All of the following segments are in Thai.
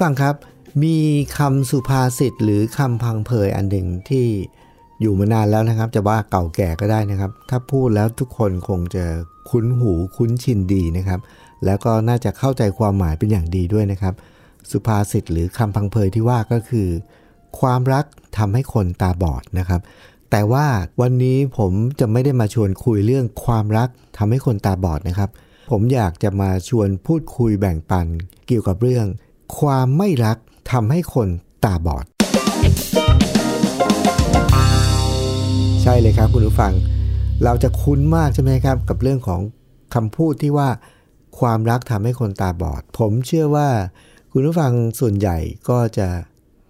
ฟังครับ มีคำสุภาษิตหรือคำพังเพยอันหนึ่งที่อยู่มานานแล้วนะครับ จะว่าเก่าแก่ก็ได้นะครับ ถ้าพูดแล้วทุกคนคงจะคุ้นหูคุ้นชินดีนะครับ แล้วก็น่าจะเข้าใจความหมายเป็นอย่างดีด้วยนะครับ สุภาษิตหรือคำพังเพยที่ว่าก็คือ ความรักทำให้คนตาบอดนะครับ แต่ว่าวันนี้ผมจะไม่ได้มาชวนคุยเรื่องความรักทำให้คนตาบอดนะครับ ผมอยากจะมาชวนพูดคุยแบ่งปันเกี่ยวกับเรื่อง ความไม่รักทำให้คนตาบอด ใช่เลยครับคุณผู้ฟัง เราจะคุ้นมากใช่ไหมครับ กับเรื่องของคำพูดที่ว่า ความรักทำให้คนตาบอด ผมเชื่อว่า คุณผู้ฟังส่วนใหญ่ก็จะ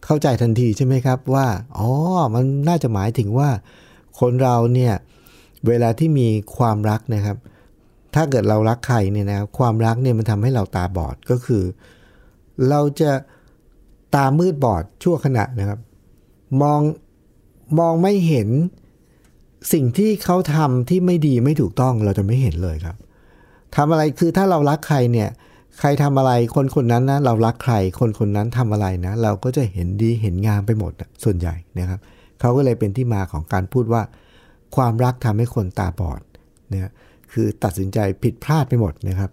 เข้าใจทันทีใช่ไหมครับว่าอ๋อมันน่าจะหมายถึงว่า คนเราเนี่ยเวลาที่มีความรักนะครับ ถ้าเกิดเรารักใครเนี่ยนะความรักเนี่ยมันทำให้เราตาบอดก็คือ เราจะตามืดบอดชั่วขณะนะครับ มองมองไม่เห็นสิ่งที่เขาทำที่ไม่ดีไม่ถูกต้องเราจะไม่เห็นเลยครับทำอะไรคือถ้าเรารักใครเนี่ย ใครทำอะไรคนคนนั้นนะเรารักใครคนคนนั้นทำอะไรนะ เราก็จะเห็นดีเห็นงามไปหมดส่วนใหญ่นะครับเขาก็เลยเป็นที่มาของการพูดว่า ความรักทำให้คนตาบอดเนี่ยคือตัดสินใจผิดพลาดไปหมดนะครับ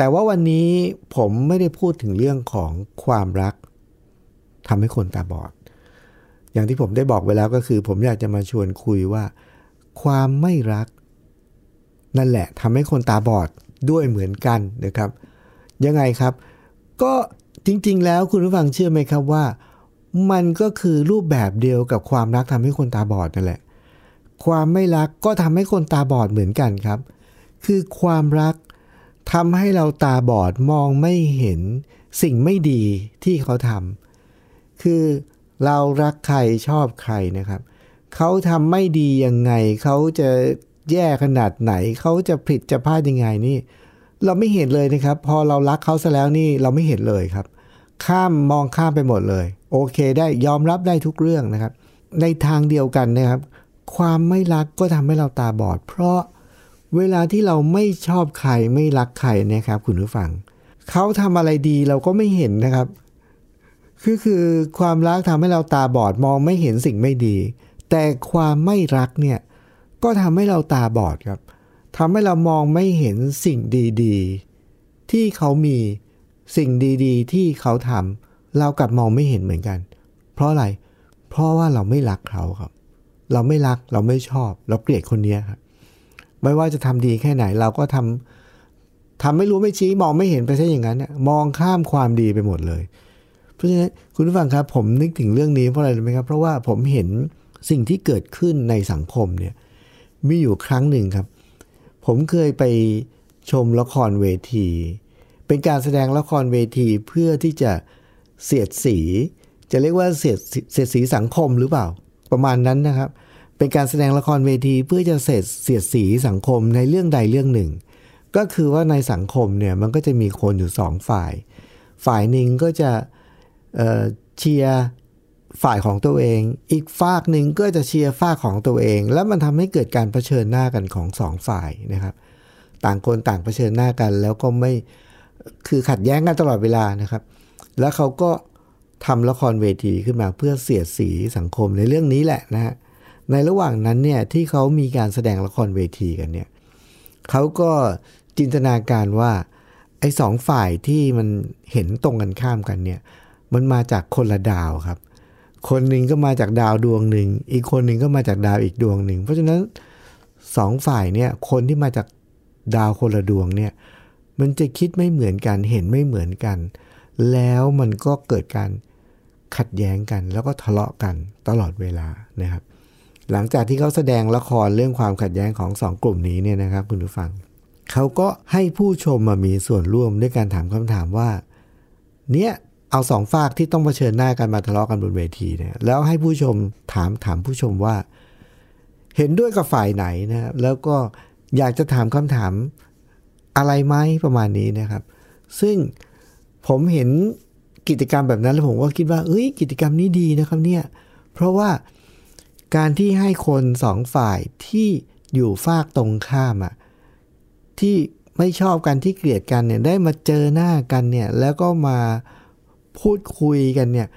แต่ว่าวันนี้ผมไม่ได้พูดถึงเรื่องของความรักทำให้คนตาบอด อย่างที่ผมได้บอกไว้แล้วก็คือ ผมอยากจะมาชวนคุยว่า ความไม่รัก นั่นแหละทำให้คนตาบอดด้วยเหมือนกันนะครับ ยังไงครับ ก็จริง ๆ แล้วคุณผู้ฟังเชื่อไหมครับว่า มันก็คือรูปแบบเดียวกับความรักทำให้คนตาบอดนั่นแหละ ความไม่รักก็ทำให้คนตาบอดเหมือนกันครับ คือความรัก ทำให้เราตาบอดมองไม่เห็นสิ่งไม่ดีที่เขาทำคือเรารักใครชอบใครนะครับ เขาทำไม่ดียังไง เขาจะแย่ขนาดไหน เขาจะผิดจะพลาดยังไงนี่ เราไม่เห็นเลยนะครับ พอเรารักเขาซะแล้วนี่เราไม่เห็นเลยครับ ข้ามมองข้ามไปหมดเลย โอเคได้ยอมรับได้ทุกเรื่องนะครับ ในทางเดียวกันนะครับ ความไม่รักก็ทำให้เราตาบอด เพราะ เวลาที่เราไม่ชอบใครไม่รักใครนะครับ คุณผู้ฟังเขาทำอะไรดีเราก็ไม่เห็นนะครับคือคือความรักทำให้เราตาบอดมองไม่เห็นสิ่งไม่ดี แต่ความไม่รักเนี่ยก็ทำให้เราตาบอดครับทำให้เรามองไม่เห็นสิ่งดีๆ ที่เขามีสิ่งดีๆ ที่เขาทำเรากลับมองไม่เห็นเหมือนกัน เพราะอะไร เพราะว่าเราไม่รักเขาครับ เราไม่รักเราไม่ชอบ เราเกลียดคนนี้ครับ ไม่ว่าจะทำดีแค่ไหน เราก็ทำทำไม่รู้ไม่ชี้มองไม่เห็นไปซะอย่างนั้นเนี่ยมองข้ามความดีไปหมดเลย เพราะฉะนั้นคุณผู้ฟังครับ ผมนึกถึงเรื่องนี้เพราะอะไรรู้ไหมครับ เพราะว่าผมเห็นสิ่งที่เกิดขึ้นในสังคมเนี่ยมีอยู่ครั้งหนึ่งครับ ผมเคยไปชมละครเวที เป็นการแสดงละครเวทีเพื่อที่จะเสียดสี จะเรียกว่าเสียดเสียดสีสังคมหรือเปล่า ประมาณนั้นนะครับ เป็นการแสดงละครเวทีเพื่อจะเสียดเสียดสีสังคมในเรื่องใดเรื่องหนึ่ง ก็คือว่าในสังคมเนี่ยมันก็จะมีคนอยู่สองฝ่าย ฝ่ายหนึ่งก็จะเเชียร์ฝ่ายของตัวเอง อีกฝากหนึ่งก็จะเชียร์ฝากของตัวเอง แล้วมันทำให้เกิดการเผชิญหน้ากันของสองฝ่ายนะครับ ต่างคนต่างเผชิญหน้ากัน แล้วก็ไม่คือขัดแย้งกันตลอดเวลานะครับ แล้วเขาก็ทำละครเวทีขึ้นมาเพื่อเสียดสีสังคมในเรื่องนี้แหละนะฮะ ในระหว่างนั้นเนี่ยที่เขามีการแสดงละครเวทีกันเนี่ยเขาก็จินตนาการว่าไอ้สองฝ่ายที่มันเห็นตรงกันข้ามกันเนี่ยมันมาจากคนละดาวครับ คนหนึ่งก็มาจากดาวดวงหนึ่ง อีกคนหนึ่งก็มาจากดาวอีกดวงหนึ่ง เพราะฉะนั้นสองฝ่ายเนี่ยคนที่มาจากดาวคนละดวงเนี่ยมันจะคิดไม่เหมือนกันเห็นไม่เหมือนกัน แล้วมันก็เกิดการขัดแย้งกัน แล้วก็ทะเลาะกันตลอดเวลานะครับ หลังจากที่เขาแสดงละครเรื่องความขัดแย้งของสองกลุ่มนี้เนี่ยนะครับคุณผู้ฟัง เขาก็ให้ผู้ชมมามีส่วนร่วมด้วยการถามคำถามว่า เนี่ยเอาสองฝากที่ต้องเผชิญหน้ากันมาทะเลาะกันบนเวทีเนี่ยแล้วให้ผู้ชมถามถามผู้ชมว่า เห็นด้วยกับฝ่ายไหนนะแล้วก็อยากจะถามคำถามอะไรไหมประมาณนี้นะครับ ซึ่งผมเห็นกิจกรรมแบบนั้นแล้วผมก็คิดว่าเอ้ยกิจกรรมนี้ดีนะครับเนี่ยเพราะว่า การที่ให้คนสองฝ่ายที่อยู่ฝากตรงข้ามอะที่ไม่ชอบกันที่เกลียดกันเนี่ยได้มาเจอหน้ากันเนี่ยแล้วก็มาพูดคุยกันเนี่ย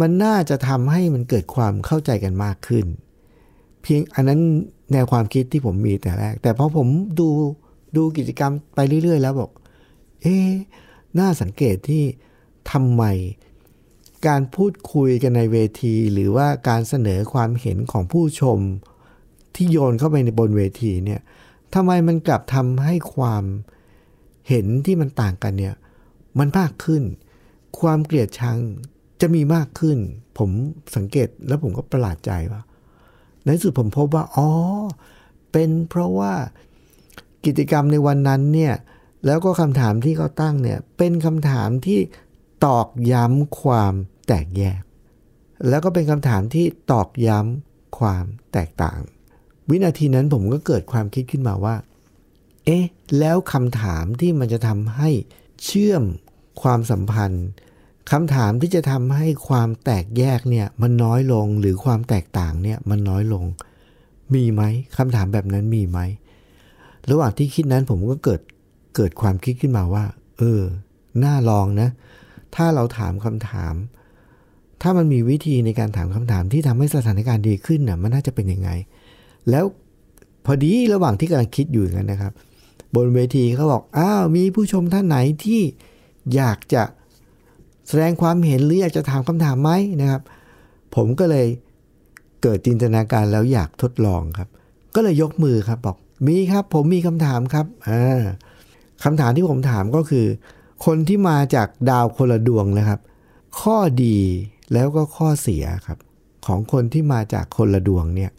มันน่าจะทำให้มันเกิดความเข้าใจกันมากขึ้น เพียงอันนั้นแนวความคิดที่ผมมีแต่แรก แต่พอผมดูดูกิจกรรมไปเรื่อย ๆ แล้วบอก เอ๊น่าสังเกตที่ทำไม การพูดคุยกันในเวที หรือว่าการเสนอความเห็นของผู้ชม ที่โยนเข้าไปในบนเวทีเนี่ยทำไมมันกลับทำให้ความเห็นที่มันต่างกันเนี่ย มันมากขึ้น ความเกลียดชังจะมีมากขึ้น ผมสังเกตแล้วผมก็ประหลาดใจว่าในสุดผมพบว่า อ๋อ เป็นเพราะว่ากิจกรรมในวันนั้นเนี่ย แล้วก็คำถามที่เขาตั้งเนี่ย เป็นคำถามที่ ตอกย้ำความแตกแยก แล้วก็เป็นคำถามที่ตอกย้ำความแตกต่าง วินาทีนั้นผมก็เกิดความคิดขึ้นมาว่า เอ๊ะ แล้วคำถามที่มันจะทำให้เชื่อมความสัมพันธ์คำถามที่จะทำให้ความแตกแยกเนี่ยมันน้อยลงหรือความแตกต่างเนี่ยมันน้อยลง มีไหมคำถามแบบนั้นมีไหม ระหว่างที่คิดนั้นผมก็เกิดเกิดความคิดขึ้นมาว่า เออ น่าลองนะ ถ้าเราถามคำถาม ถ้ามันมีวิธีในการถามคำถามที่ทำให้สถานการณ์ดีขึ้นน่ะมันน่าจะเป็นยังไง แล้วพอดีระหว่างที่กำลังคิดอยู่อย่างนั้นนะครับ บนเวทีเขาบอกอ้าวมีผู้ชมท่านไหนที่อยากจะแสดงความเห็นหรืออยากจะถามคำถามไหมนะครับ ผมก็เลยเกิดจินตนาการแล้วอยากทดลองครับ ก็เลยยกมือครับบอกมีครับ ผมมีคำถามครับอ่าคำถามที่ผมถามก็คือ คนที่มาจากดาวคนละดวงนะครับ ข้อดีแล้วก็ข้อเสียครับ ของคนที่มาจากคนละดวงเนี่ย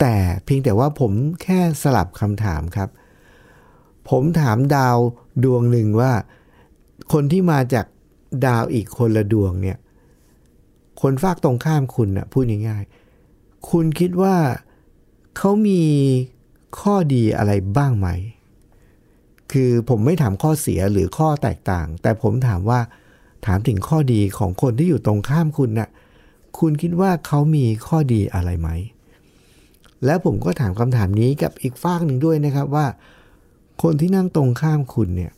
แต่เพียงแต่ว่าผมแค่สลับคำถามครับ ผมถามดาวดวงหนึ่งว่า คนที่มาจากดาวอีกคนละดวงเนี่ย คนฝากตรงข้ามคุณนะพูดง่ายๆ คุณคิดว่าเขามีข้อดีอะไรบ้างไหม คือผมไม่ถามข้อเสียหรือข้อแตกต่าง แต่ผมถามว่าถามถึงข้อดีของคนที่อยู่ตรงข้ามคุณนะ่ะคุณคิดว่าเขามีข้อดีอะไรไหม แล้วผมก็ถามคำถามนี้กับอีกฝากหนึ่งด้วยนะครับว่า คนที่นั่งตรงข้ามคุณเนี่ย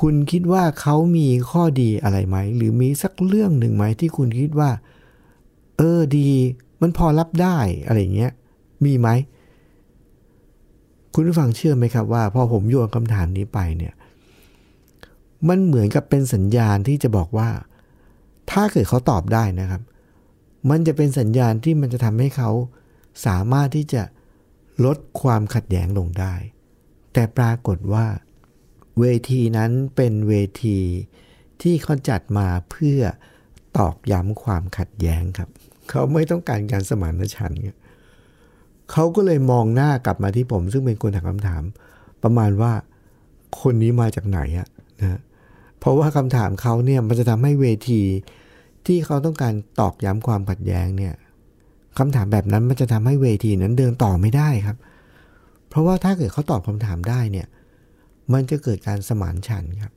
คุณคิดว่าเขามีข้อดีอะไรไหม หรือมีสักเรื่องหนึ่งไหมที่คุณคิดว่า เออดี มันพอรับได้อะไรเงี้ยมีไหม คุณผู้ฟังเชื่อไหมครับว่าพอผมโยนคำถามนี้ไปเนี่ย มันเหมือนกับเป็นสัญญาณที่จะบอกว่า ถ้าเกิดเขาตอบได้นะครับ มันจะเป็นสัญญาณที่มันจะทำให้เขาสามารถที่จะลดความขัดแย้งลงได้ แต่ปรากฏว่า เวทีนั้นเป็นเวทีที่เขาจัดมาเพื่อตอกย้ำความขัดแย้งครับ เขาไม่ต้องการการสมานฉันท์ เขาก็เลยมองหน้ากลับมาที่ผม ซึ่งเป็นคนถามคำถาม ประมาณว่าคนนี้มาจากไหนอะนะเพราะว่าคำถามเขาเนี่ยมันจะทำให้เวทีที่เขาต้องการตอกย้ำความขัดแย้งเนี่ยคำถามแบบนั้นมันจะทำให้เวทีนั้นเดินต่อไม่ได้ครับ เพราะว่าถ้าเกิดเขาตอบคำถามได้เนี่ย มันจะเกิดการสมานฉันครับ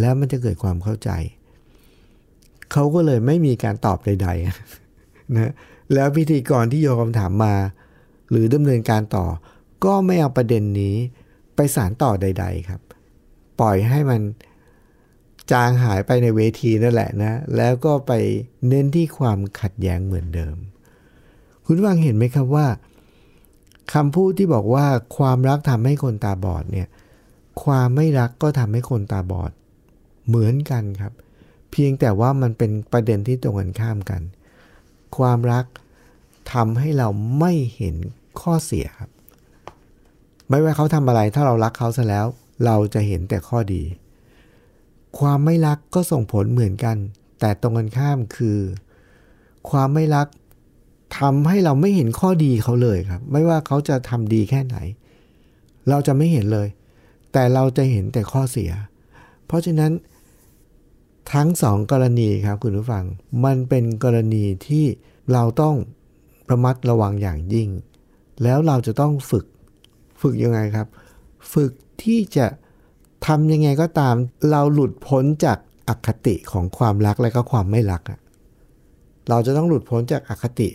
แล้วมันจะเกิดความเข้าใจ เขาก็เลยไม่มีการตอบใดๆนะแล้วพิธีกรที่โยนคำถามมา หรือดำเนินการต่อ ก็ไม่เอาประเด็นนี้ไปสารต่อใด ๆครับ ปล่อยให้มันจางหายไปในเวทีนั่นแหละนะ แล้วก็ไปเน้นที่ความขัดแย้งเหมือนเดิม คุณวังเห็นไหมครับว่าคำพูดที่บอกว่าความรักทำให้คนตาบอดเนี่ย ความไม่รักก็ทำให้คนตาบอด เหมือนกันครับ เพียงแต่ว่ามันเป็นประเด็นที่ตรงกันข้ามกัน ความรักทำให้เราไม่เห็น ข้อเสียครับ ไม่ว่าเขาทำอะไร ถ้าเรารักเขาซะแล้ว เราจะเห็นแต่ข้อดี ความไม่รักก็ส่งผลเหมือนกัน แต่ตรงกันข้ามคือ ความไม่รักทำให้เราไม่เห็นข้อดีเขาเลยครับ ไม่ว่าเขาจะทำดีแค่ไหน เราจะไม่เห็นเลย แต่เราจะเห็นแต่ข้อเสีย เพราะฉะนั้นทั้งสองกรณีครับคุณผู้ฟัง มันเป็นกรณีที่เราต้องระมัดระวังอย่างยิ่ง แล้วเราจะต้องฝึกฝึกยังไงครับ ฝึกที่จะทำยังไงก็ตาม เราหลุดพ้นจากอคติของความรักและก็ความไม่รักอะเราจะต้องหลุดพ้นจากอคติ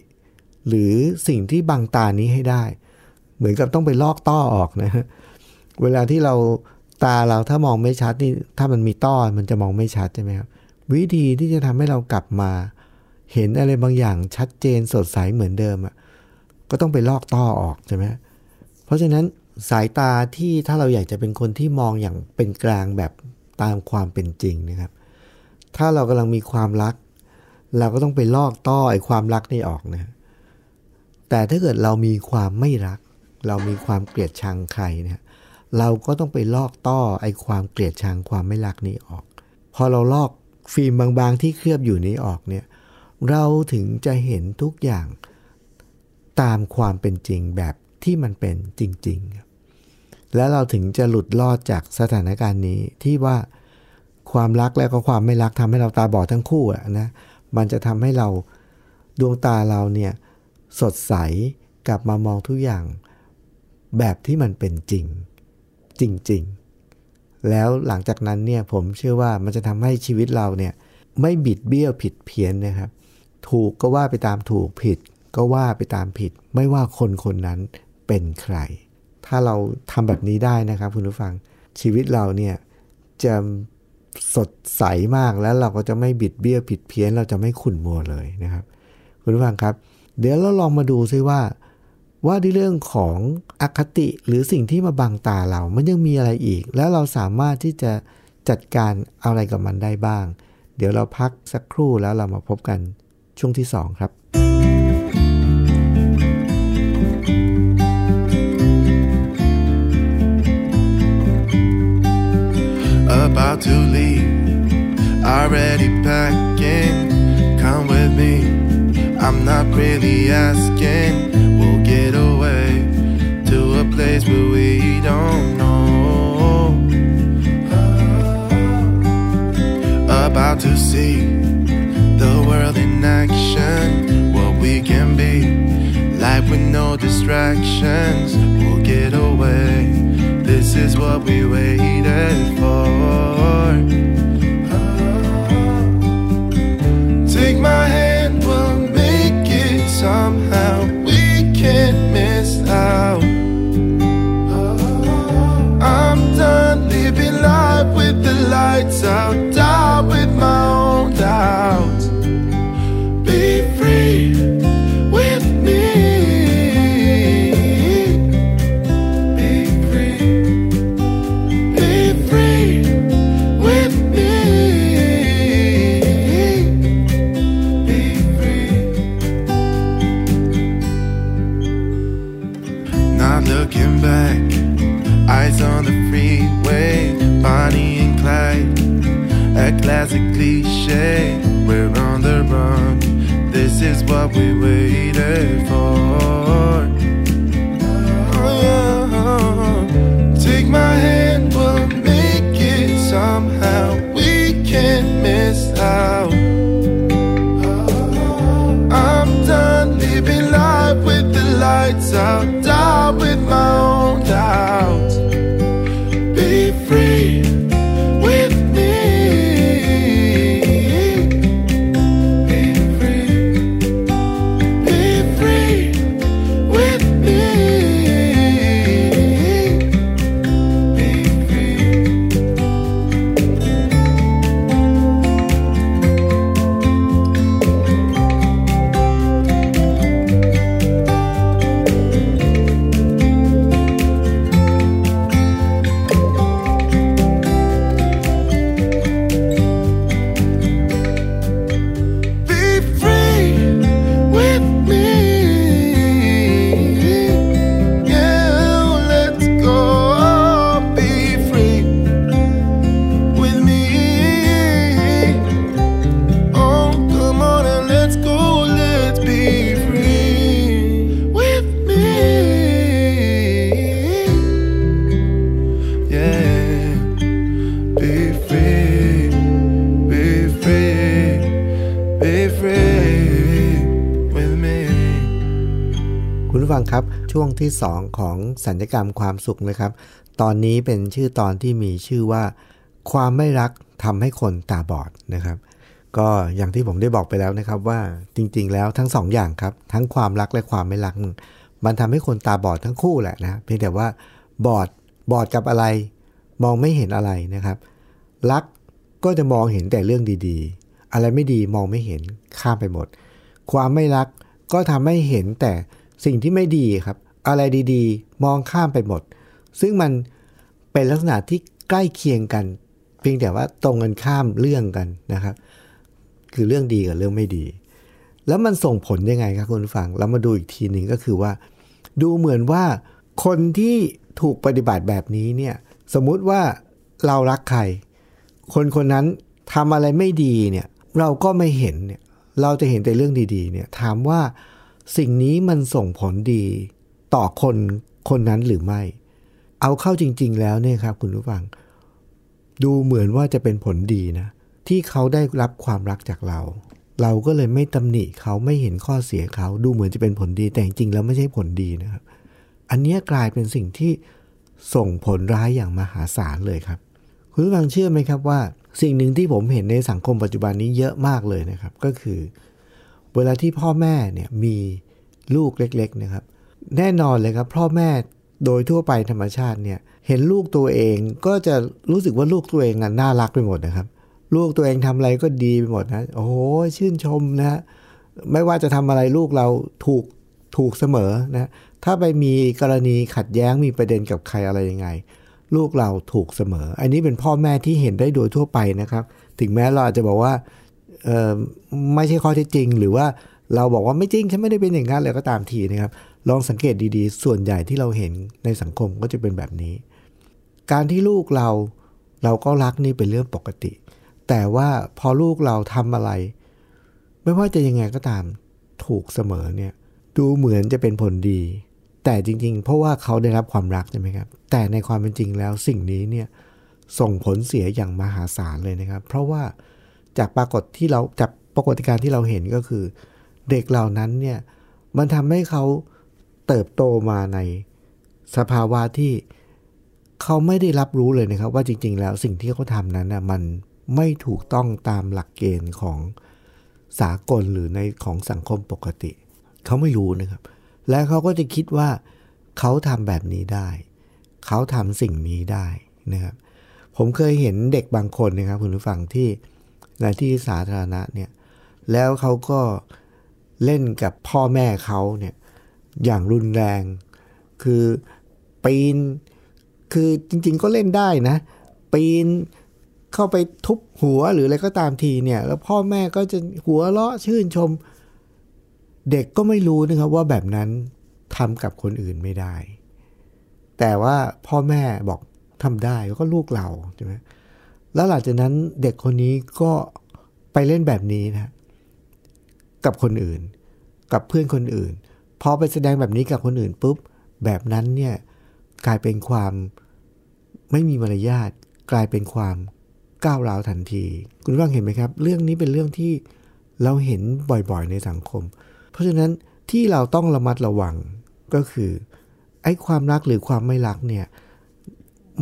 หรือสิ่งที่บังตานี้ให้ได้ เหมือนกับต้องไปลอกต้อออกนะเวลาที่เราตาเราถ้ามองไม่ชัดนี่ถ้ามันมีต้อมันจะมองไม่ชัดใช่ไหมครับ วิธีที่จะทำให้เรากลับมา เห็นอะไรบางอย่างชัดเจนสดใสเหมือนเดิมอะ ก็ต้องไปลอกต้อออกใช่ไหมเพราะฉะนั้นสายตาที่ถ้าเราอยากจะเป็นคนที่มองอย่างเป็นกลางแบบตามความเป็นจริงนะครับ ถ้าเรากำลังมีความรัก เราก็ต้องไปลอกต้อไอ้ความรักนี่ออกนะแต่ถ้าเกิดเรามีความไม่รัก เรามีความเกลียดชังใครเนี่ยเราก็ต้องไปลอกต้อไอ้ความเกลียดชังความไม่รักนี้ออก พอเราลอกฟิล์มบางๆที่เคลือบอยู่นี้ออกเนี่ยเราถึงจะเห็นทุกอย่าง ตามความเป็นจริงแบบที่มันเป็นจริง ๆ แล้วเราถึงจะหลุดรอดจากสถานการณ์นี้ที่ว่าความรักและก็ความไม่รักทำให้เราตาบอดทั้งคู่อะนะมันจะทำให้เราดวงตาเราเนี่ยสดใสกลับมามองทุกอย่างแบบที่มันเป็นจริงจริง ๆ แล้วหลังจากนั้นเนี่ยผมเชื่อว่ามันจะทำให้ชีวิตเราเนี่ยไม่บิดเบี้ยวผิดเพี้ยนนะครับ ถูกก็ว่าไปตามถูกผิด ก็ว่าไปตามผิด ไม่ว่าคนคนนั้นเป็นใคร ถ้าเราทำแบบนี้ได้นะครับคุณผู้ฟังชีวิตเราเนี่ยจะสดใสมากแล้วเราก็จะไม่บิดเบี้ยวผิดเพี้ยน เราจะไม่ขุ่นมัวเลยนะครับ คุณผู้ฟังครับ เดี๋ยวเราลองมาดูซิว่า ว่าในเรื่องของอคติหรือสิ่งที่มาบังตาเรา มันยังมีอะไรอีก แล้วเราสามารถที่จะจัดการอะไรกับมันได้บ้าง เดี๋ยวเราพักสักครู่แล้วเรามาพบกันช่วงที่ 2 ครับ About to leave, already packing. Come with me, I'm not really asking. We'll get away to a place where we don't know. Uh, about to see the world in action, what we can be. Life with no distractions, we'll get away. Is what we waited for. ที่ 2 ของสัญญกรรมความสุขนะครับ ตอนนี้เป็นชื่อตอนที่มีชื่อว่า ความไม่รักทำให้คนตาบอดนะครับ ก็อย่างที่ผมได้บอกไปแล้วนะครับว่าจริง ๆ แล้วทั้งสองอย่างครับ ทั้งความรักและความไม่รัก มันทำให้คนตาบอดทั้งคู่แหละนะเพียงแต่ว่าบอดบอดกับอะไร มองไม่เห็นอะไรนะครับ รักก็จะมองเห็นแต่เรื่องดีๆ อะไรไม่ดีมองไม่เห็นข้ามไปหมด ความไม่รักก็ทำให้เห็นแต่สิ่งที่ไม่ดีครับ อะไรดีๆ มองข้ามไปหมด ซึ่งมันเป็นลักษณะที่ใกล้เคียงกัน เพียงแต่ว่าตรงกันข้ามเรื่องกันนะครับ คือเรื่องดีกับเรื่องไม่ดี แล้วมันส่งผลยังไงครับคุณผู้ฟังเรามาดูอีกทีหนึ่งก็คือว่า ดูเหมือนว่าคนที่ถูกปฏิบัติแบบนี้เนี่ยสมมุติว่าเรารักใคร คนคนนั้นทำอะไรไม่ดีเนี่ยเราก็ไม่เห็นเนี่ยเราจะเห็นแต่เรื่องดีๆเนี่ยถามว่าสิ่งนี้มันส่งผลดี ต่อคนคนนั้นหรือไม่ เอาเข้าจริง ๆ แล้วเนี่ยครับคุณผู้ฟัง ดูเหมือนว่าจะเป็นผลดีนะ ที่เขาได้รับความรักจากเรา เราก็เลยไม่ตำหนิเขาไม่เห็นข้อเสียเขาดูเหมือนจะเป็นผลดีแต่จริงๆแล้วไม่ใช่ผลดีนะครับ อันนี้กลายเป็นสิ่งที่ส่งผลร้ายอย่างมหาศาลเลยครับ คุณผู้ฟังเชื่อไหมครับว่า สิ่งหนึ่งที่ผมเห็นในสังคมปัจจุบันนี้เยอะมากเลยนะครับ ก็คือ เวลาที่พ่อแม่เนี่ยมีลูกเล็ก ๆ นะครับ แน่นอนเลยครับพ่อแม่โดยทั่วไปธรรมชาติเนี่ยเห็นลูกตัวเองก็จะรู้สึกว่าลูกตัวเองน่ารักไปหมดนะครับ ลูกตัวเองทำอะไรก็ดีไปหมดนะโอ้โหชื่นชมนะไม่ว่าจะทำอะไรลูกเราถูกถูกเสมอนะถ้าไปมีกรณีขัดแย้งมีประเด็นกับใครอะไรยังไง ลูกเราถูกเสมอ อันนี้เป็นพ่อแม่ที่เห็นได้โดยทั่วไปนะครับ ถึงแม้เราอาจจะบอกว่าไม่ใช่ข้อเท็จจริง หรือว่าเราบอกว่าไม่จริงฉันไม่ได้เป็นอย่างนั้นเลยก็ตามทีนะครับ ลองสังเกตดีๆ ส่วนใหญ่ที่เราเห็นในสังคมก็จะเป็นแบบนี้ การที่ลูกเราเราก็รักนี่เป็นเรื่องปกติ แต่ว่าพอลูกเราทำอะไร ไม่ว่าจะยังไงก็ตามถูกเสมอเนี่ยดูเหมือนจะเป็นผลดี แต่จริง ๆ เพราะว่าเขาได้รับความรักใช่ไหมครับ แต่ในความเป็นจริงแล้วสิ่งนี้เนี่ยส่งผลเสียอย่างมหาศาลเลยนะครับ เพราะว่าจากปรากฏที่เราจากปรากฏการณ์ที่เราเห็นก็คือ เด็กเหล่านั้นเนี่ยมันทำให้เขา เติบโตมาในสภาวะที่เขาไม่ได้รับรู้เลยนะครับ ว่าจริง ๆ แล้วสิ่งที่เขาทำนั้นนะมันไม่ถูกต้องตามหลักเกณฑ์ของสากลหรือในของสังคมปกติ เขาไม่รู้นะครับ และเขาก็จะคิดว่าเขาทำแบบนี้ได้ เขาทำสิ่งนี้ได้นะครับผมเคยเห็นเด็กบางคนนะครับคุณผู้ฟังที่ในที่สาธารณะเนี่ยแล้วเขาก็เล่นกับพ่อแม่เขาเนี่ย อย่างรุนแรง คือปีน คือจริง ๆ ก็เล่นได้นะ ปีนเข้าไปทุบหัวหรืออะไรก็ตามทีเนี่ย แล้วพ่อแม่ก็จะหัวเราะชื่นชม เด็กก็ไม่รู้นะครับว่าแบบนั้นทำกับคนอื่นไม่ได้ แต่ว่าพ่อแม่บอกทำได้แล้วก็ลูกเราใช่ไหมแล้วหลังจากนั้นเด็กคนนี้ก็ไปเล่นแบบนี้นะ กับคนอื่น กับเพื่อนคนอื่น พอไปแสดงแบบนี้กับคนอื่นปุ๊บ แบบนั้นเนี่ยกลายเป็นความไม่มีมารยาทกลายเป็นความก้าวร้าวทันที คุณว่างเห็นไหมครับ เรื่องนี้เป็นเรื่องที่เราเห็นบ่อยๆในสังคม เพราะฉะนั้นที่เราต้องระมัดระวังก็คือไอ้ความรักหรือความไม่รักเนี่ย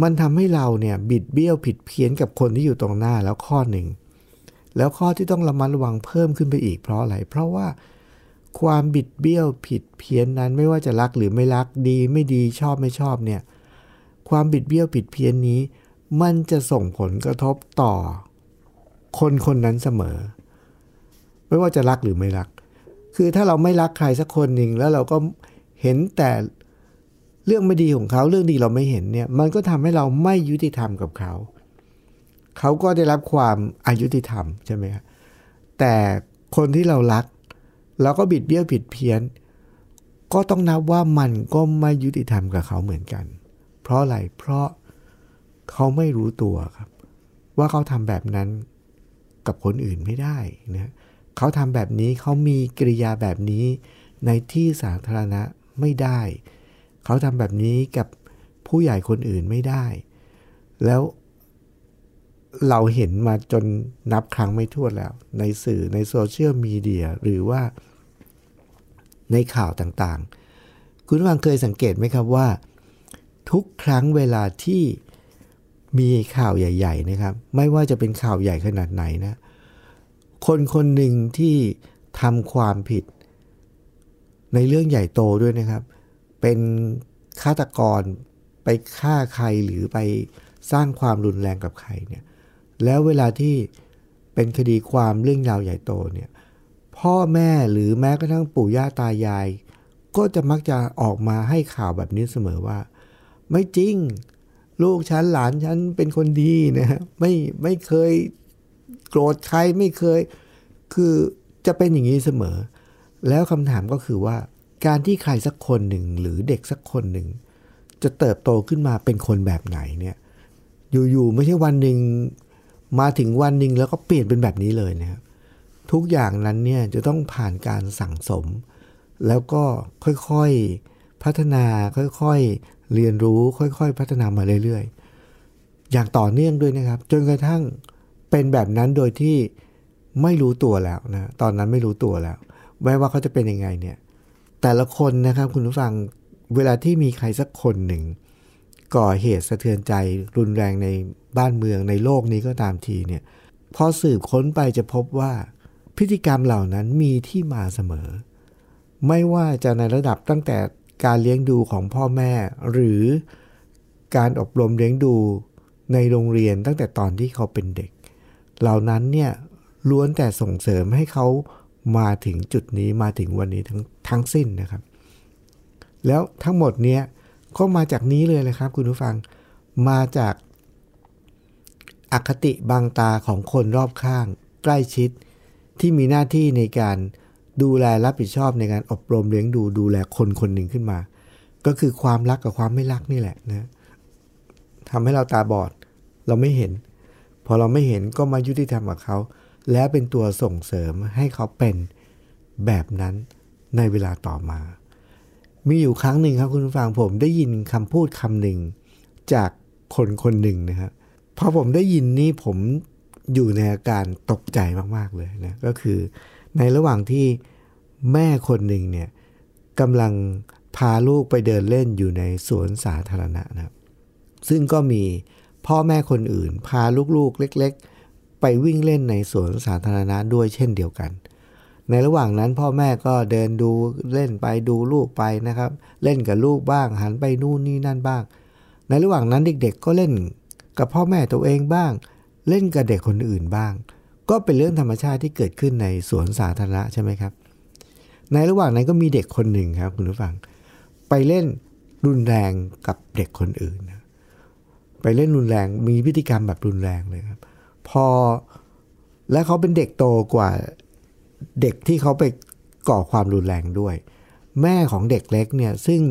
มันทำให้เราเนี่ยบิดเบี้ยวผิดเพี้ยนกับคนที่อยู่ตรงหน้าแล้วข้อหนึ่ง แล้วข้อที่ต้องระมัดระวังเพิ่มขึ้นไปอีกเพราะอะไร เพราะว่า ความบิดเบี้ยวผิดเพี้ยนนั้นไม่ว่าจะรักหรือไม่รักดีไม่ดีชอบไม่ชอบเนี่ยความบิดเบี้ยวผิดเพี้ยนนี้ มันจะส่งผลกระทบต่อ คนคนนั้นเสมอ ไม่ว่าจะรักหรือไม่รัก คือถ้าเราไม่รักใครสักคนหนึ่งแล้วเราก็เห็นแต่เรื่องไม่ดีของเขาเรื่องดีเราไม่เห็นเนี่ยมันก็ทำให้เราไม่ยุติธรรมกับเขา เขาก็ได้รับความอายุติธรรมใช่ไหมครับแต่คนที่เรารัก เราก็บิดเบี้ยวผิดเพี้ยน ก็ต้องนับว่ามันก็ไม่ยุติธรรมกับเขาเหมือนกัน เพราะอะไร เพราะเขาไม่รู้ตัวครับ ว่าเขาทำแบบนั้นกับคนอื่นไม่ได้นะเขาทำแบบนี้เขามีกิริยาแบบนี้ในที่สาธารณะไม่ได้ เขาทำแบบนี้กับผู้ใหญ่คนอื่นไม่ได้ แล้วเราเห็นมาจนนับครั้งไม่ถ้วนแล้ว ในสื่อในโซเชียลมีเดียหรือว่า ในข่าวต่างๆ คุณผู้ฟังเคยสังเกตไหมครับว่า ทุกครั้งเวลาที่มีข่าวใหญ่ ๆ นะครับ ไม่ว่าจะเป็นข่าวใหญ่ขนาดไหนนะ คนคนหนึ่งที่ทำความผิด ในเรื่องใหญ่โตด้วยนะครับ เป็นฆาตกรไปฆ่าใครหรือไปสร้างความรุนแรงกับใครเนี่ย แล้วเวลาที่เป็นคดีความเรื่องยาวใหญ่โตเนี่ย พ่อแม่หรือแม้กระทั่งปู่ย่าตายาย ก็จะมักจะออกมาให้ข่าวแบบนี้เสมอว่า ไม่จริง ลูกฉันหลานฉันเป็นคนดีนะฮะไม่ไม่เคยโกรธใครไม่เคย คือจะเป็นอย่างนี้เสมอ แล้วคำถามก็คือว่า การที่ใครสักคนหนึ่งหรือเด็กสักคนหนึ่ง จะเติบโตขึ้นมาเป็นคนแบบไหนเนี่ยอยู่ๆไม่ใช่วันหนึ่งมาถึงวันหนึ่งแล้วก็เปลี่ยนเป็นแบบนี้เลยนะครับ ทุกอย่างนั้นเนี่ยจะต้องผ่านการสั่งสม แล้วก็ค่อยๆพัฒนาค่อยๆเรียนรู้ค่อยๆ พัฒนามาเรื่อยๆ อย่างต่อเนื่องด้วยนะครับ จนกระทั่งเป็นแบบนั้นโดยที่ไม่รู้ตัวแล้วนะตอนนั้นไม่รู้ตัวแล้วแม้ว่าเขาจะเป็นยังไงเนี่ยแต่ละคนนะครับคุณผู้ฟังเวลาที่มีใครสักคนหนึ่ง ก่อเหตุสะเทือนใจรุนแรงในบ้านเมืองในโลกนี้ก็ตามทีเนี่ยพอสืบค้นไปจะพบว่า พฤติกรรมเหล่านั้นมีที่มาเสมอ ไม่ว่าจะในระดับตั้งแต่การเลี้ยงดูของพ่อแม่ หรือการอบรมเลี้ยงดูในโรงเรียนตั้งแต่ตอนที่เขาเป็นเด็ก เหล่านั้นเนี่ยล้วนแต่ส่งเสริมให้เขามาถึงจุดนี้มาถึงวันนี้ทั้งทั้งสิ้นนะครับ แล้วทั้งหมดเนี้ยก็มาจากนี้เลยเลยครับ คุณผู้ฟังมาจากอคติบางตาของคนรอบข้าง ใกล้ชิด ที่มีหน้าที่ในการดูแลรับผิดชอบในการอบรมเลี้ยงดูดูแลคนคนหนึ่งขึ้นมา ก็คือความรักกับความไม่รักนี่แหละนะทำให้เราตาบอด เราไม่เห็น พอเราไม่เห็นก็มายุติธรรมกับเขา แล้วเป็นตัวส่งเสริมให้เขาเป็นแบบนั้นในเวลาต่อมา มีอยู่ครั้งหนึ่งครับคุณผู้ฟังผมได้ยินคำพูดคำหนึ่งจากคนคนหนึ่งนะครับพอผมได้ยินนี่ผม อยู่ในอาการตกใจมาก ๆ เลยนะก็คือในระหว่างที่แม่คนหนึ่งเนี่ยกำลังพาลูกไปเดินเล่นอยู่ในสวนสาธารณะนะครับซึ่งก็มีพ่อแม่คนอื่น พาลูกๆ เล็ก ๆ ไปวิ่งเล่นในสวนสาธารณะด้วยเช่นเดียวกัน ในระหว่างนั้นพ่อแม่ก็เดินดูเล่นไปดูลูกไปนะครับ เล่นกับลูกบ้าง หันไปนู่นนี่นั่นบ้าง ในระหว่างนั้นเด็กๆ ก็เล่นกับพ่อแม่ตัวเองบ้าง เล่นกับเด็กคนอื่นบ้าง ก็เป็นเรื่องธรรมชาติที่เกิดขึ้นในสวนสาธารณะใช่ไหมครับ ในระหว่างนั้นก็มีเด็กคนหนึ่งครับคุณผู้ฟัง ไปเล่นรุนแรงกับเด็กคนอื่นนะไปเล่นรุนแรงมีพฤติกรรมแบบรุนแรงเลยครับ พอและเขาเป็นเด็กโตกว่าเด็กที่เขาไปก่อความรุนแรงด้วย แม่ของเด็กเล็กเนี่ยซึ่ง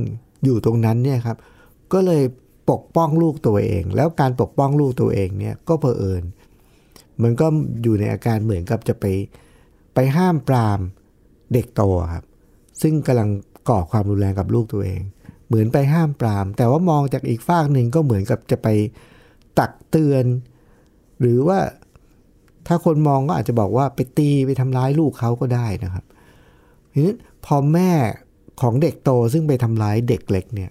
อยู่ตรงนั้นเนี่ยครับ ก็เลย ปกป้องลูกตัวเอง แล้วการปกป้องลูกตัวเองเนี่ยก็เพอเอิญมันก็อยู่ในอาการเหมือนกับจะไปไปห้ามปรามเด็กโตครับ ซึ่งกำลังก่อความรุนแรงกับลูกตัวเอง เหมือนไปห้ามปราม แต่ว่ามองจากอีกฝากหนึ่งก็เหมือนกับจะไปตักเตือน หรือว่าถ้าคนมองก็อาจจะบอกว่าไปตีไปทำร้ายลูกเขาก็ได้นะครับทีนี้พอแม่ของเด็กโตซึ่งไปทำร้ายเด็กเล็กเนี่ย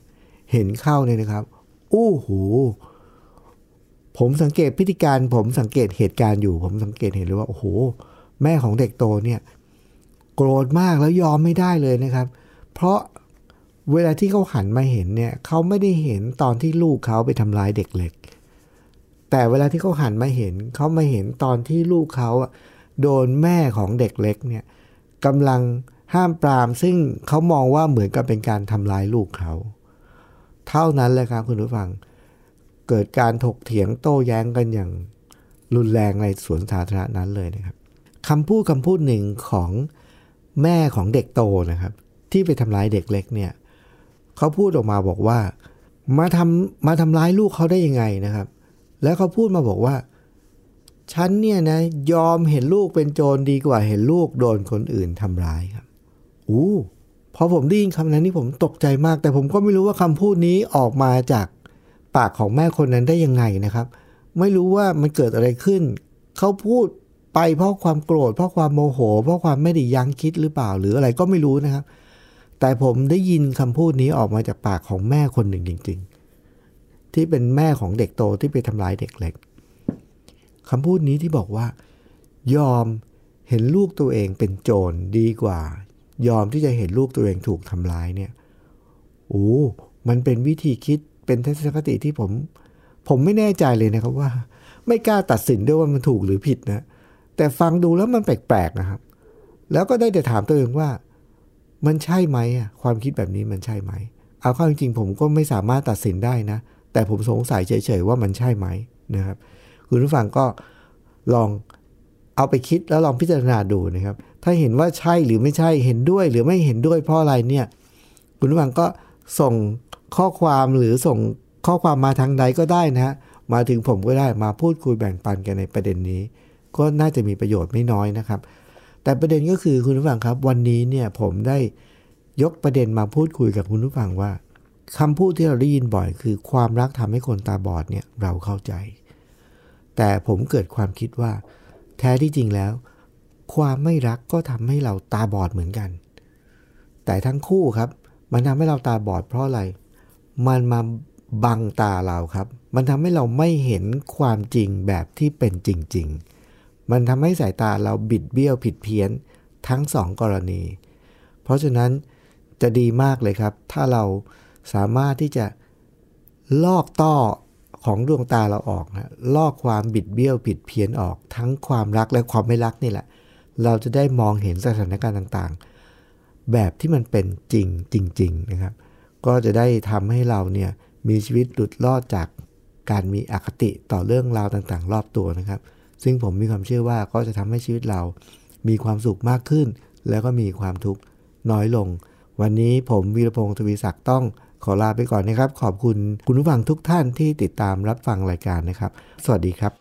เห็นเข้าเนี่ยนะครับ โอ้โหผมสังเกตพฤติการ ผมสังเกตเหตุการณ์อยู่ ผมสังเกตเห็นเลยว่าโอ้โห แม่ของเด็กโตเนี่ย โกรธมากแล้วยอมไม่ได้เลยนะครับ เพราะเวลาที่เขาหันมาเห็นเนี่ยเขาไม่ได้เห็นตอนที่ลูกเขาไปทำร้ายเด็กเล็ก แต่เวลาที่เขาหันมาเห็นเขามาเห็นตอนที่ลูกเขาโดนแม่ของเด็กเล็กเนี่ยกำลังห้ามปราม ซึ่งเขามองว่าเหมือนกับเป็นการทำร้ายลูกเขา เท่านั้นเลยครับคุณผู้ฟัง เกิดการถกเถียงโต้แย้งกันอย่างรุนแรงในสวนสาธารณะนั้นเลยนะครับคำพูดคำพูดหนึ่งของแม่ของเด็กโตนะครับ ที่ไปทำร้ายเด็กเล็กเนี่ยเขาพูดออกมาบอกว่า มาทำมาทำร้ายลูกเขาได้ยังไงนะครับ แล้วเขาพูดมาบอกว่า ฉันเนี่ยนะยอมเห็นลูกเป็นโจรดีกว่าเห็นลูกโดนคนอื่นทำร้ายครับ อู้ พอผมได้ยินคำนั้นนี่ผมตกใจมาก แต่ผมก็ไม่รู้ว่าคำพูดนี้ออกมาจากปากของแม่คนนั้นได้ยังไงนะครับ ไม่รู้ว่ามันเกิดอะไรขึ้น เขาพูดไปเพราะความโกรธ เพราะความโมโห เพราะความไม่ได้ยั้งคิดหรือเปล่าหรืออะไรก็ไม่รู้นะครับ แต่ผมได้ยินคำพูดนี้ออกมาจากปากของแม่คนหนึ่งจริง ๆ ที่เป็นแม่ของเด็กโตที่ไปทำร้ายเด็กเล็กคำพูดนี้ที่บอกว่า ยอมเห็นลูกตัวเองเป็นโจรดีกว่า ยอมที่จะเห็นลูกตัวเองถูกทำร้ายเนี่ยโอ้มันเป็นวิธีคิดเป็นทัศนคติที่ผม ผมไม่แน่ใจเลยนะครับว่า ไม่กล้าตัดสินด้วยว่ามันถูกหรือผิดนะ แต่ฟังดูแล้วมันแปลกๆนะครับ แล้วก็ได้แต่ถามตัวเองว่า มันใช่ไหมอะความคิดแบบนี้มันใช่ไหม เอาเข้าจริงๆ ผมก็ไม่สามารถตัดสินได้นะ แต่ผมสงสัยเฉยๆว่ามันใช่ไหมนะครับ คุณผู้ฟังก็ลองเอาไปคิดแล้วลองพิจารณาดูนะครับ ถ้าเห็นว่าใช่หรือไม่ใช่เห็นด้วย หรือไม่เห็นด้วยเพราะอะไรเนี่ย คุณผู้ฟังก็ส่งข้อความหรือส่งข้อความมาทางใดก็ได้นะฮะมาถึงผมก็ได้มาพูดคุยแบ่งปันกันในประเด็นนี้ ก็น่าจะมีประโยชน์ไม่น้อยนะครับ แต่ประเด็นก็คือคุณผู้ฟังครับ วันนี้เนี่ยผมได้ยกประเด็นมาพูดคุยกับคุณผู้ฟังว่าคำพูดที่เราได้ยินบ่อย คือความรักทำให้คนตาบอดเนี่ยเราเข้าใจ แต่ผมเกิดความคิดว่า แท้ที่จริงแล้ว ความไม่รักก็ทำให้เราตาบอดเหมือนกัน แต่ทั้งคู่ครับ มันทำให้เราตาบอดเพราะอะไร มันมาบังตาเราครับ มันทำให้เราไม่เห็นความจริงแบบที่เป็นจริง ๆ มันทำให้สายตาเราบิดเบี้ยวผิดเพี้ยนทั้งสองกรณี เพราะฉะนั้นจะดีมากเลยครับ ถ้าเราสามารถที่จะลอกต้อของดวงตาเราออกนะลอกความบิดเบี้ยวผิดเพี้ยนออกทั้งความรักและความไม่รักนี่แหละ เราจะได้มองเห็นสถานการณ์ต่างๆ แบบที่มันเป็นจริงจริง ๆ นะครับ ก็จะได้ทำให้เราเนี่ยมีชีวิตหลุดรอดจากการมีอคติต่อเรื่องราวต่างๆ รอบตัวนะครับ ซึ่งผมมีความเชื่อว่าก็จะทำให้ชีวิตเรา มีความสุขมากขึ้น แล้วก็มีความทุกข์น้อยลง วันนี้ผมวีรพงศ์ทวีศักดิ์ต้องขอลาไปก่อนนะครับ ขอบคุณคุณผู้ฟังทุกท่านที่ติดตามรับฟังรายการนะครับ สวัสดีครับ